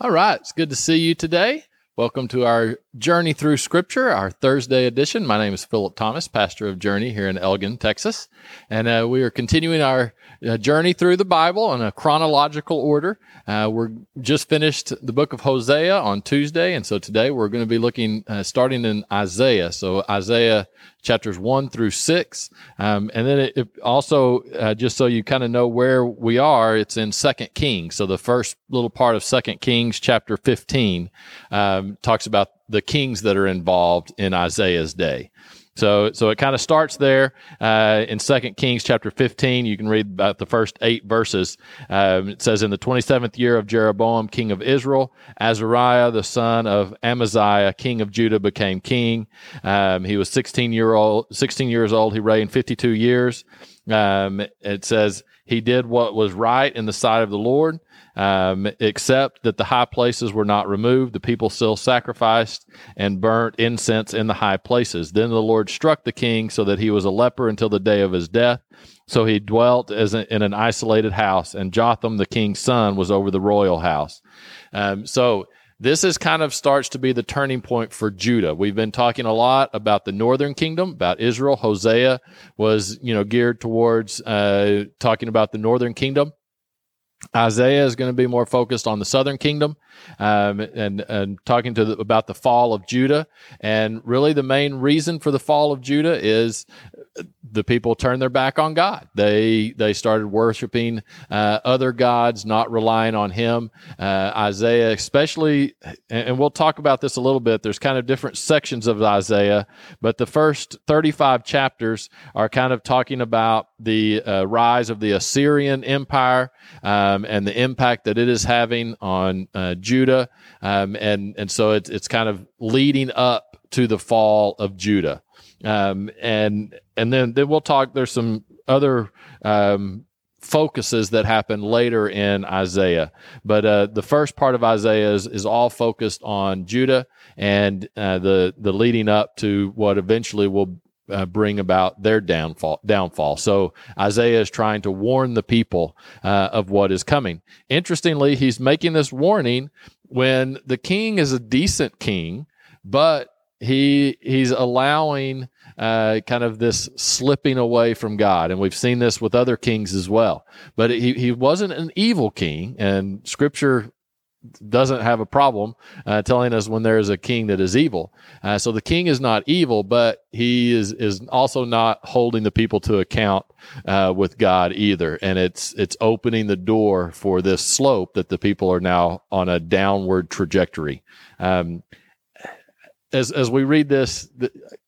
All right, it's good to see you today. Welcome to our Journey Through Scripture, our Thursday edition. My name is Philip Thomas, pastor of Journey here in Elgin, Texas. And uh, we are continuing our uh, journey through the Bible in a chronological order. Uh, we're just finished the book of Hosea on Tuesday. And so today we're going to be looking, uh, starting in Isaiah. So Isaiah chapters one through six. Um, and then it, it also, uh, just so you kind of know where we are, it's in Second Kings. So the first little part of Second Kings, chapter 15, um, talks about the kings that are involved in Isaiah's day. So, so it kind of starts there uh, in Second Kings chapter 15. You can read about the first eight verses. Um, it says, "In the 27th year of Jeroboam, king of Israel, Azariah the son of Amaziah, king of Judah, became king. Um, he was 16 year old. 16 years old. He reigned 52 years. Um, it says he did what was right in the sight of the Lord." um, except that the high places were not removed. The people still sacrificed and burnt incense in the high places. Then the Lord struck the king so that he was a leper until the day of his death. So he dwelt as a, in an isolated house, and Jotham, the king's son, was over the royal house. Um, so this is kind of starts to be the turning point for Judah. We've been talking a lot about the northern kingdom, about Israel. Hosea was, you know, geared towards uh, talking about the northern kingdom. Isaiah is going to be more focused on the southern kingdom um, and, and talking to the, about the fall of Judah. And really, the main reason for the fall of Judah is the people turned their back on God. They they started worshiping uh, other gods, not relying on Him. Uh, Isaiah, especially, and we'll talk about this a little bit. There's kind of different sections of Isaiah, but the first 35 chapters are kind of talking about the uh, rise of the Assyrian Empire um, and the impact that it is having on uh, Judah, um, and and so it's it's kind of leading up to the fall of Judah. Um, and and then then we'll talk. There's some other um, focuses that happen later in Isaiah, but uh, the first part of Isaiah is, is all focused on Judah and uh, the the leading up to what eventually will uh, bring about their downfall. Downfall. So Isaiah is trying to warn the people uh, of what is coming. Interestingly, he's making this warning when the king is a decent king, but he he's allowing uh, kind of this slipping away from God, and we've seen this with other kings as well. But he he wasn't an evil king, and Scripture doesn't have a problem uh, telling us when there is a king that is evil. Uh, so the king is not evil, but he is is also not holding the people to account uh, with God either, and it's it's opening the door for this slope that the people are now on a downward trajectory. Um, as as we read this,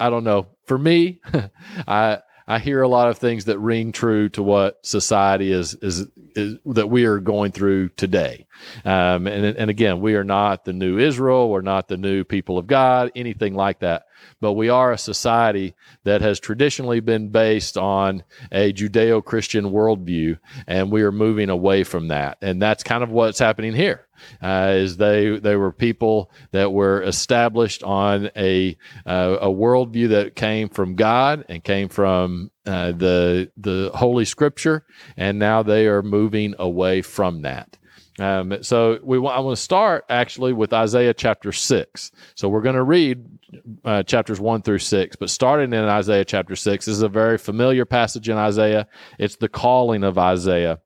I don't know. For me, I I hear a lot of things that ring true to what society is is, is that we are going through today. Um, and and again, we are not the new Israel. We're not the new people of God. Anything like that but we are a society that has traditionally been based on a Judeo Christian worldview, and we are moving away from that. And that's kind of what's happening here. Uh, is they they were people that were established on a uh, a worldview that came from God and came from uh, the the Holy Scripture, and now they are moving away from that. Um, so we I want to start actually with Isaiah chapter six. So we're going to read uh, chapters one through six, but starting in Isaiah chapter six this is a very familiar passage in Isaiah. It's the calling of Isaiah.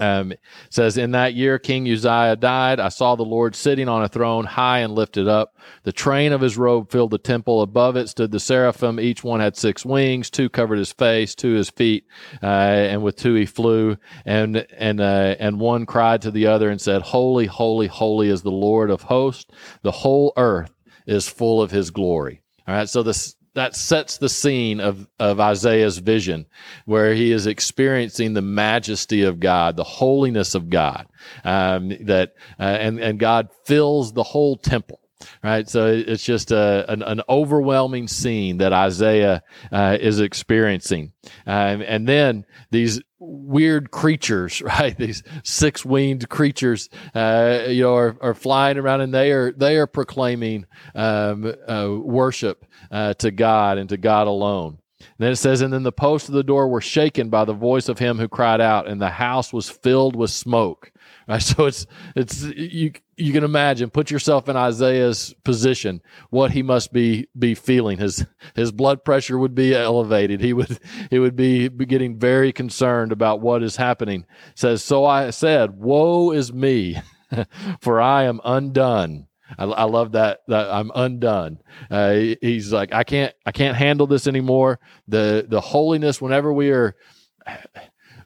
Um, says, In that year King Uzziah died. I saw the Lord sitting on a throne high and lifted up. The train of his robe filled the temple. Above it stood the seraphim. Each one had six wings. Two covered his face, two his feet, uh, and with two he flew. And, and, uh, and one cried to the other and said, Holy, holy, holy is the Lord of hosts. The whole earth is full of his glory. All right. So this, that sets the scene of, of Isaiah's vision, where he is experiencing the majesty of God, the holiness of God, um, that uh, and and God fills the whole temple. Right, so it's just a, an, an overwhelming scene that Isaiah uh, is experiencing, um, and then these weird creatures, right? These six winged creatures, uh, you know, are, are flying around and they are, they are proclaiming, um, uh, worship, uh, to God and to God alone. And then it says, and then the posts of the door were shaken by the voice of him who cried out, and the house was filled with smoke. Right, so it's it's you you can imagine, put yourself in Isaiah's position, what he must be be feeling. His his blood pressure would be elevated. He would he would be, getting very concerned about what is happening. It says, so I said, Woe is me, for I am undone. I, I love that, that I'm undone. Uh, he's like, I can't I can't handle this anymore. The the holiness, whenever we are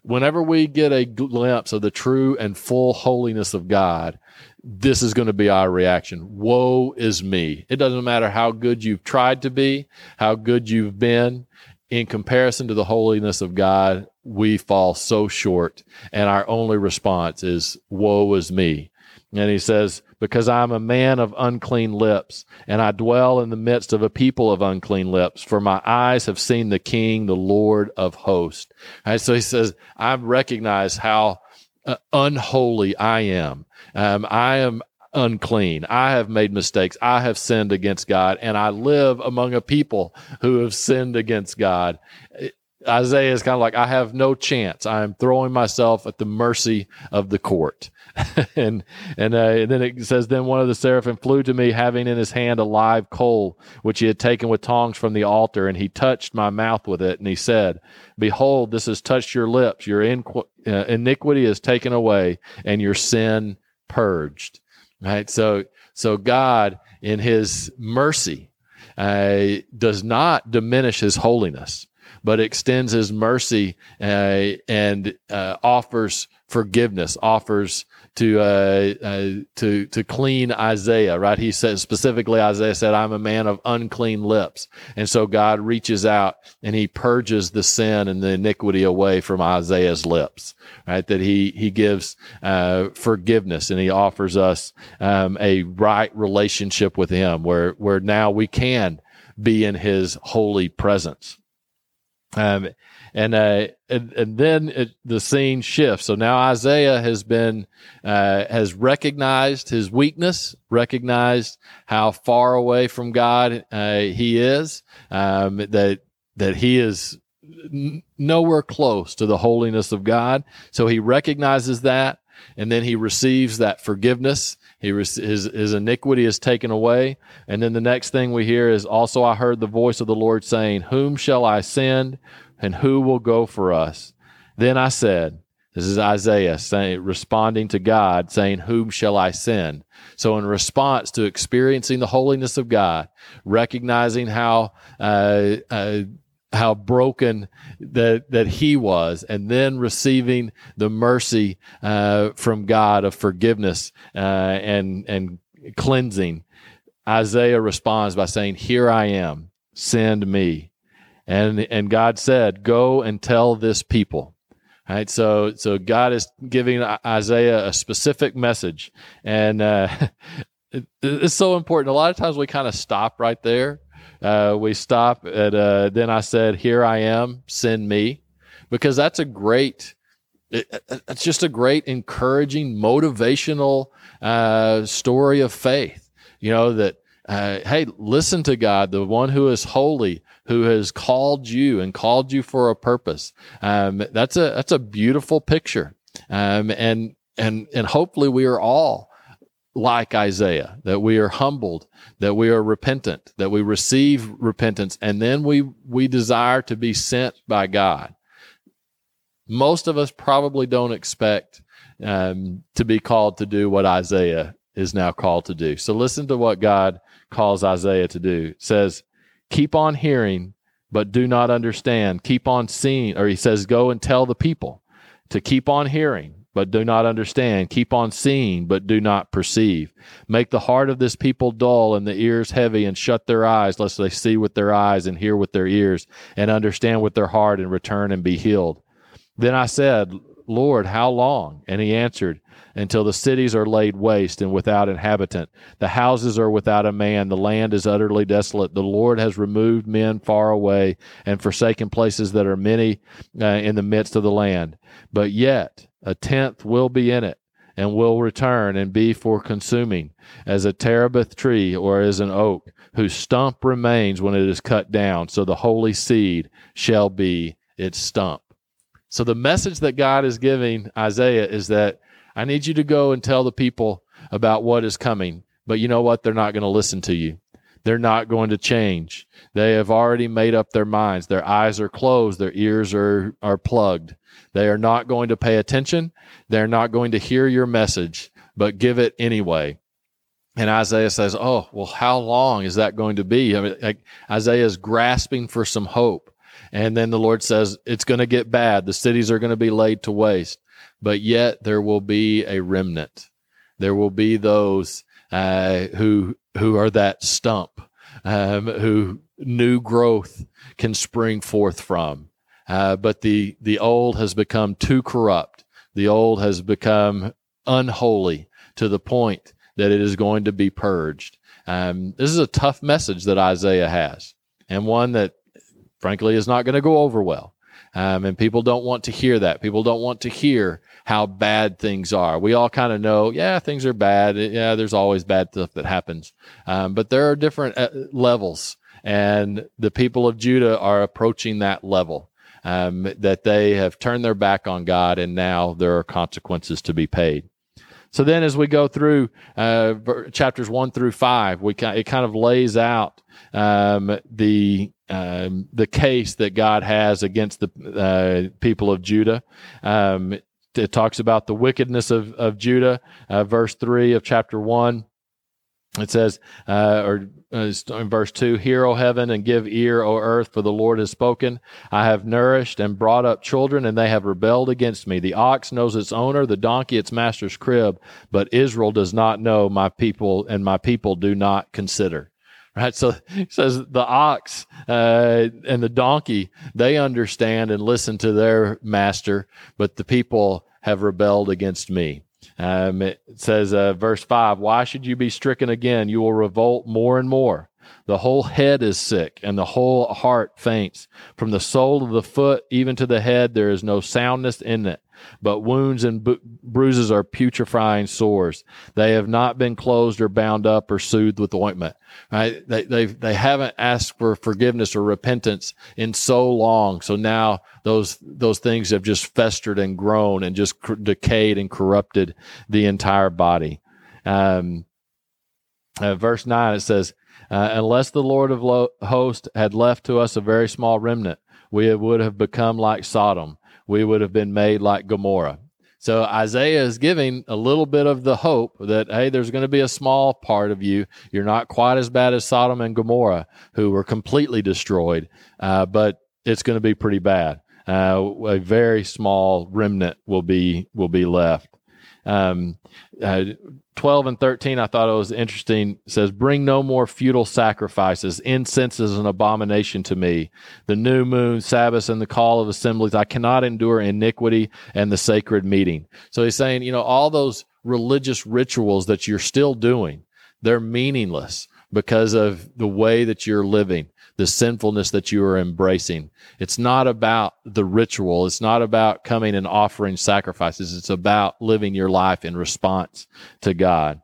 whenever we get a glimpse of the true and full holiness of God, this is going to be our reaction. Woe is me. It doesn't matter how good you've tried to be, how good you've been. In comparison to the holiness of God, we fall so short, and our only response is, Woe is me. And he says, Because I'm a man of unclean lips, and I dwell in the midst of a people of unclean lips, for my eyes have seen the King, the Lord of hosts. Right, so he says, I recognize how uh, unholy I am. Um, I am unclean. I have made mistakes. I have sinned against God, and I live among a people who have sinned against God. Isaiah is kind of like, I have no chance. I am throwing myself at the mercy of the court. and and, uh, and then it says, then one of the seraphim flew to me, having in his hand a live coal, which he had taken with tongs from the altar, and he touched my mouth with it, and he said, Behold, this has touched your lips. Your inqu- uh, iniquity is taken away, and your sin purged. Right. So so God, in His mercy, uh, does not diminish His holiness but extends his mercy uh, and uh, offers forgiveness, offers to uh, uh, to to clean Isaiah. Right? He said specifically, Isaiah said, "I'm a man of unclean lips," and so God reaches out and He purges the sin and the iniquity away from Isaiah's lips. Right? That He He gives uh, forgiveness and He offers us um, a right relationship with Him, where where now we can be in His holy presence. Um, and, uh, and, and then it, the scene shifts. So now Isaiah has been, uh, has recognized his weakness, recognized how far away from God, uh, he is, um, that, that he is nowhere close to the holiness of God. So he recognizes that and then he receives that forgiveness. He his his iniquity is taken away, and then the next thing we hear is also I heard the voice of the Lord saying, "Whom shall I send, and who will go for us?" Then I said, "This is Isaiah saying, responding to God, saying, Whom shall I send?" So, in response to experiencing the holiness of God, recognizing how uh, uh, how broken that that he was, and then receiving the mercy uh, from God of forgiveness uh, and and cleansing. Isaiah responds by saying, "Here I am, send me." And and God said, "Go and tell this people." Right, so so God is giving Isaiah a specific message, and uh, it, it's so important. A lot of times we kind of stop right there uh, we stop at uh, then I said, "Here I am, send me," because that's a great. It, it's just a great, encouraging, motivational uh, story of faith. You know that uh, hey, listen to God, the one who is holy, who has called you and called you for a purpose. Um, that's a that's a beautiful picture, um, and and and hopefully we are all like Isaiah, that we are humbled, that we are repentant, that we receive repentance, and then we, we desire to be sent by God. Most of us probably don't expect um, to be called to do what Isaiah is now called to do. So listen to what God calls Isaiah to do. It says, keep on hearing, but do not understand. Keep on seeing, or he says, go and tell the people to keep on hearing but do not understand. Keep on seeing, but do not perceive. Make the heart of this people dull and the ears heavy, and shut their eyes, lest they see with their eyes and hear with their ears, and understand with their heart and return and be healed. Then I said, Lord, how long? And he answered, Until the cities are laid waste and without inhabitant. The houses are without a man. The land is utterly desolate. The Lord has removed men far away and forsaken places that are many uh, in the midst of the land. But yet, a tenth will be in it and will return and be for consuming, as a terebinth tree or as an oak, whose stump remains when it is cut down. So the holy seed shall be its stump. So the message that God is giving Isaiah is that I need you to go and tell the people about what is coming. But you know what? They're not going to listen to you. They're not going to change. They have already made up their minds. Their eyes are closed. Their ears are, are plugged. They are not going to pay attention. They're not going to hear your message, but give it anyway. And Isaiah says, Oh, well, how long is that going to be? I mean, like, Isaiah is grasping for some hope. And then the Lord says, It's going to get bad. The cities are going to be laid to waste, but yet there will be a remnant. There will be those uh, who who are that stump, um, who new growth can spring forth from. Uh, but the the old has become too corrupt. The old has become unholy to the point that it is going to be purged. Um, this is a tough message that Isaiah has, and one that, frankly, is not going to go over well. Um, and people don't want to hear that. People don't want to hear how bad things are. We all kind of know, yeah, things are bad. Yeah, there's always bad stuff that happens. Um, but there are different uh, levels, and the people of Judah are approaching that level. Um, that they have turned their back on God, and now there are consequences to be paid. So then, as we go through uh, chapters one through five, we it kind of lays out um, the um, the case that God has against the uh, people of Judah. Um, it talks about the wickedness of, of Judah, uh, verse 3 of chapter 1. It says, uh, or uh, in verse 2 Hear, O heaven, and give ear, O earth, for the Lord has spoken. I have nourished and brought up children, and they have rebelled against me. The ox knows its owner, the donkey its master's crib, but Israel does not know my people, and my people do not consider right? So says the ox uh, and the donkey, they understand and listen to their master, but the people have rebelled against me. Um, it says, uh, verse 5 Why should you be stricken again? You will revolt more and more. The whole head is sick, and the whole heart faints. From the sole of the foot even to the head, there is no soundness in it but wounds and bu- bruises are putrefying sores. They have not been closed or bound up or soothed with ointment. Right? They they they haven't asked for forgiveness or repentance in so long. So now those those things have just festered and grown and just cr- decayed and corrupted the entire body. Um, uh, verse nine it says. Uh, unless the Lord of lo- hosts had left to us a very small remnant, we would have become like Sodom we would have been made like Gomorrah. So Isaiah is giving a little bit of the hope that, hey, there's going to be a small part of you. You're not quite as bad as Sodom and Gomorrah, who were completely destroyed, uh, but it's going to be pretty bad. Uh, a very small remnant will be will be left. Um, uh, 12 and 13, I thought it was interesting. It says, Bring no more futile sacrifices. Incense is an abomination to me. The new moon, Sabbaths, and the call of assemblies. I cannot endure iniquity and the sacred meeting. So he's saying, you know, all those religious rituals that you're still doing, they're meaningless because of the way that you're living the sinfulness that you are embracing. It's not about the ritual. It's not about coming and offering sacrifices. It's about living your life in response to God.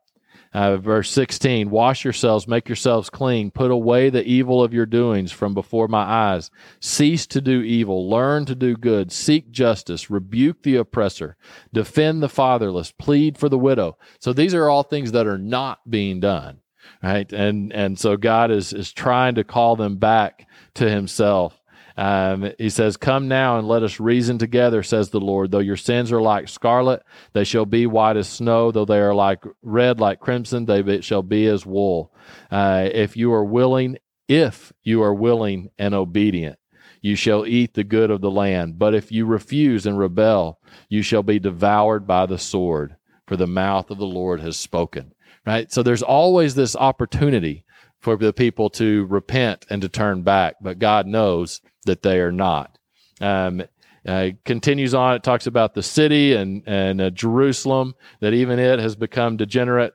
Uh, verse 16, wash yourselves, make yourselves clean, put away the evil of your doings from before my eyes. Cease to do evil, learn to do good, seek justice, rebuke the oppressor, defend the fatherless, plead for the widow. So these are all things that are not being done right? And and so God is is trying to call them back to Himself. Um, he says, "Come now and let us reason together," says the Lord. Though your sins are like scarlet, they shall be white as snow. Though they are like red, like crimson, they shall be as wool. Uh, if you are willing, if you are willing and obedient, you shall eat the good of the land. But if you refuse and rebel, you shall be devoured by the sword. For the mouth of the Lord has spoken right? So there's always this opportunity for the people to repent and to turn back, but God knows that they are not. Um, uh, continues on. It talks about the city and and uh, Jerusalem that even it has become degenerate.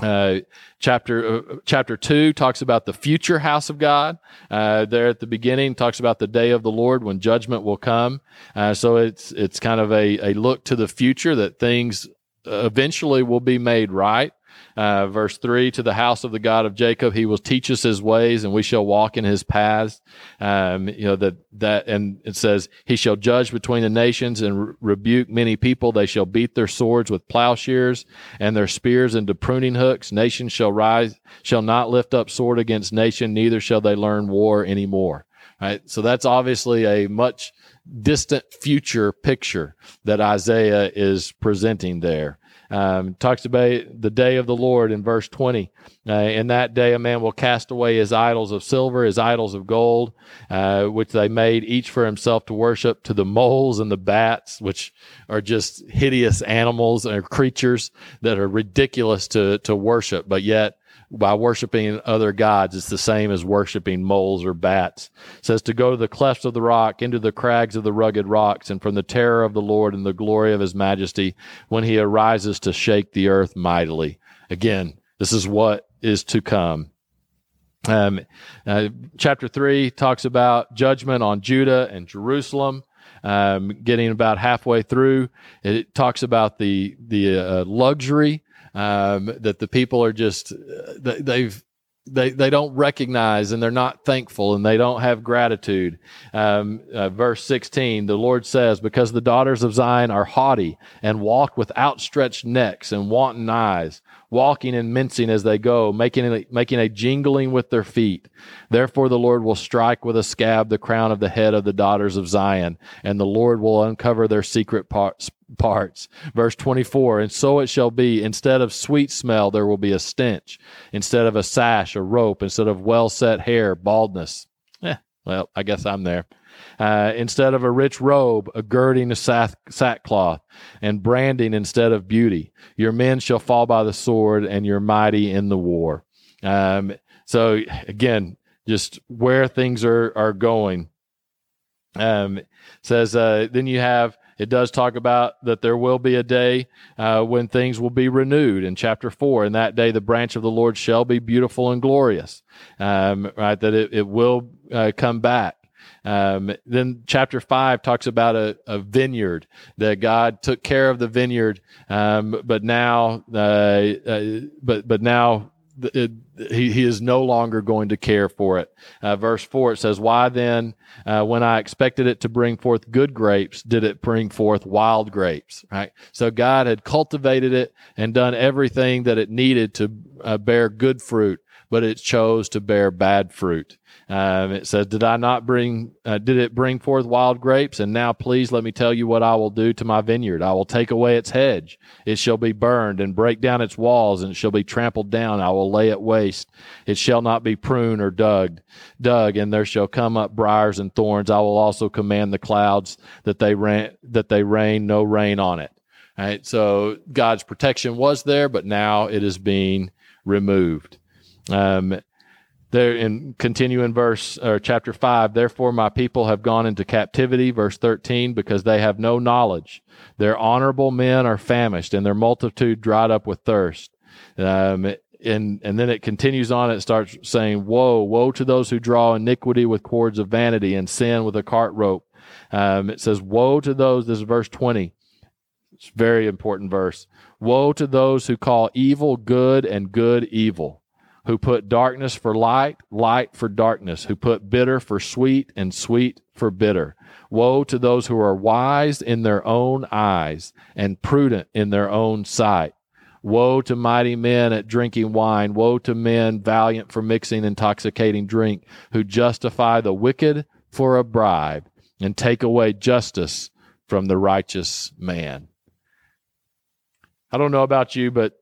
Uh, chapter uh, chapter two talks about the future house of God. Uh, there at the beginning talks about the day of the Lord when judgment will come. Uh, so it's it's kind of a a look to the future that things eventually will be made right. Uh, verse three, to the house of the God of Jacob, he will teach us his ways and we shall walk in his paths. Um, you know, that, that, and it says, he shall judge between the nations and re- rebuke many people. They shall beat their swords with plowshares and their spears into pruning hooks. Nation shall rise, shall not lift up sword against nation, neither shall they learn war anymore. Right. So that's obviously a much distant future picture that Isaiah is presenting there. Um, talks about the day of the Lord in verse 20. Uh, in that day, a man will cast away his idols of silver, his idols of gold, uh, which they made each for himself to worship, to the moles and the bats, which are just hideous animals or creatures that are ridiculous to, to worship, but yet by worshiping other gods. It's the same as worshiping moles or bats. It says to go to the clefts of the rock, into the crags of the rugged rocks, and from the terror of the Lord and the glory of his majesty, when he arises to shake the earth mightily. Again, this is what is to come. Um, uh, chapter three talks about judgment on Judah and Jerusalem. Um, getting about halfway through, it talks about the the uh, luxury um, that the people are just they, they've they they don't recognize and they're not thankful and they don't have gratitude. Um, uh, verse sixteen, the Lord says, "Because the daughters of Zion are haughty and walk with outstretched necks and wanton eyes." Walking and mincing as they go, making a, making a jingling with their feet. Therefore, the Lord will strike with a scab the crown of the head of the daughters of Zion, and the Lord will uncover their secret parts, parts. Verse 24, and so it shall be, instead of sweet smell, there will be a stench. Instead of a sash, a rope. Instead of well set hair, baldness. Eh, well, I guess I'm there. Uh, instead of a rich robe, a girding of sack, sackcloth, and branding instead of beauty. Your men shall fall by the sword, and your mighty in the war. Um, so again, just where things are are going. Um, says uh, then you have it does talk about that there will be a day uh, when things will be renewed in chapter four. In that day, the branch of the Lord shall be beautiful and glorious. Um, right, that it, it will uh, come back. Um, then chapter five talks about a, a, vineyard that God took care of the vineyard, um, but now, uh, uh, but but now it, he, he is no longer going to care for it. Uh, verse 4, it says, Why then, uh, when I expected it to bring forth good grapes, did it bring forth wild grapes? Right? So God had cultivated it and done everything that it needed to uh, bear good fruit, but it chose to bear bad fruit. Um, it says, "Did I not bring? Uh, did it bring forth wild grapes? And now, please let me tell you what I will do to my vineyard. I will take away its hedge; it shall be burned, and break down its walls, and it shall be trampled down. I will lay it waste; it shall not be pruned or dug, dug, and there shall come up briars and thorns. I will also command the clouds that they rain, that they rain no rain on it." Right. So God's protection was there, but now it is being removed. Um, there in continue in verse or chapter 5 therefore my people have gone into captivity verse 13 because they have no knowledge. Their honorable men are famished and their multitude dried up with thirst. Um, and and then it continues on. It starts saying woe woe to those who draw iniquity with cords of vanity and sin with a cart rope. Um, it says woe to those this is verse 20 it's very important verse. Woe to those who call evil good and good evil who put darkness for light, light for darkness, who put bitter for sweet, and sweet for bitter. Woe to those who are wise in their own eyes and prudent in their own sight. Woe to mighty men at drinking wine. Woe to men valiant for mixing intoxicating drink, who justify the wicked for a bribe and take away justice from the righteous man. I don't know about you, but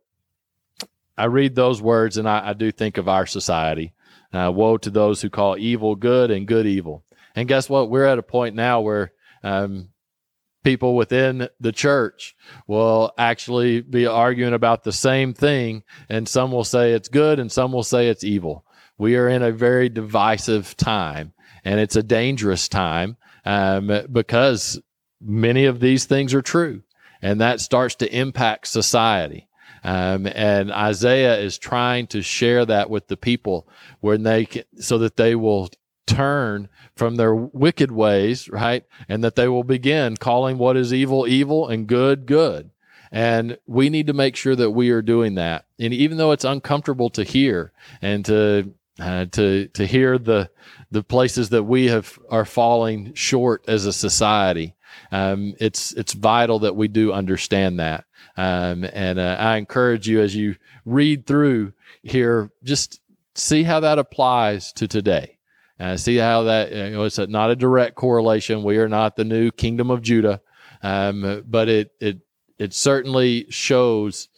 I read those words and I, I do think of our society. Uh, woe to those who call evil good and good evil. And guess what? We're at a point now where um, people within the church will actually be arguing about the same thing, and some will say it's good and some will say it's evil. We are in a very divisive time, and it's a dangerous time um, because many of these things are true, and that starts to impact society. Um, and Isaiah is trying to share that with the people when they can, so that they will turn from their wicked ways, right? And that they will begin calling what is evil evil and good good. And we need to make sure that we are doing that. And even though it's uncomfortable to hear and to uh, to to hear the the places that we have are falling short as a society, um, it's it's vital that we do understand that. Um, and uh, I encourage you as you read through here, just see how that applies to today. Uh, see how that you know, it's a, not a direct correlation. We are not the new kingdom of Judah, um, but it it it certainly shows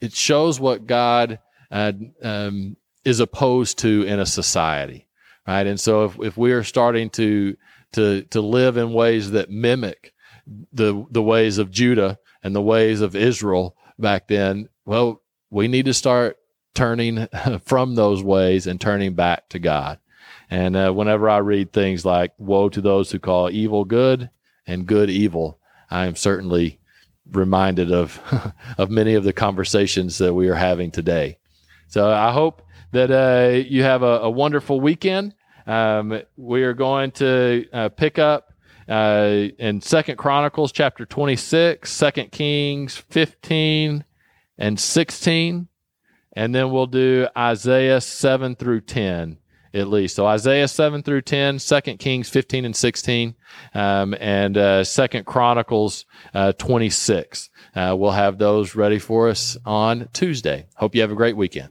it shows what God uh, um, is opposed to in a society, right? And so if if we are starting to to to live in ways that mimic the the ways of Judah and the ways of Israel back then, well, we need to start turning from those ways and turning back to God. And uh, whenever I read things like "Woe to those who call evil good and good evil," I am certainly reminded of of many of the conversations that we are having today. So I hope that uh, you have a, a wonderful weekend. Um, we are going to uh, pick up uh, in Second Chronicles chapter 26, Second Kings 15 and 16, and then we'll do Isaiah 7 through 10 at least. So Isaiah 7 through 10, 2 Kings 15 and 16, um, and uh, 2 Chronicles uh, 26. Uh, we'll have those ready for us on Tuesday. Hope you have a great weekend.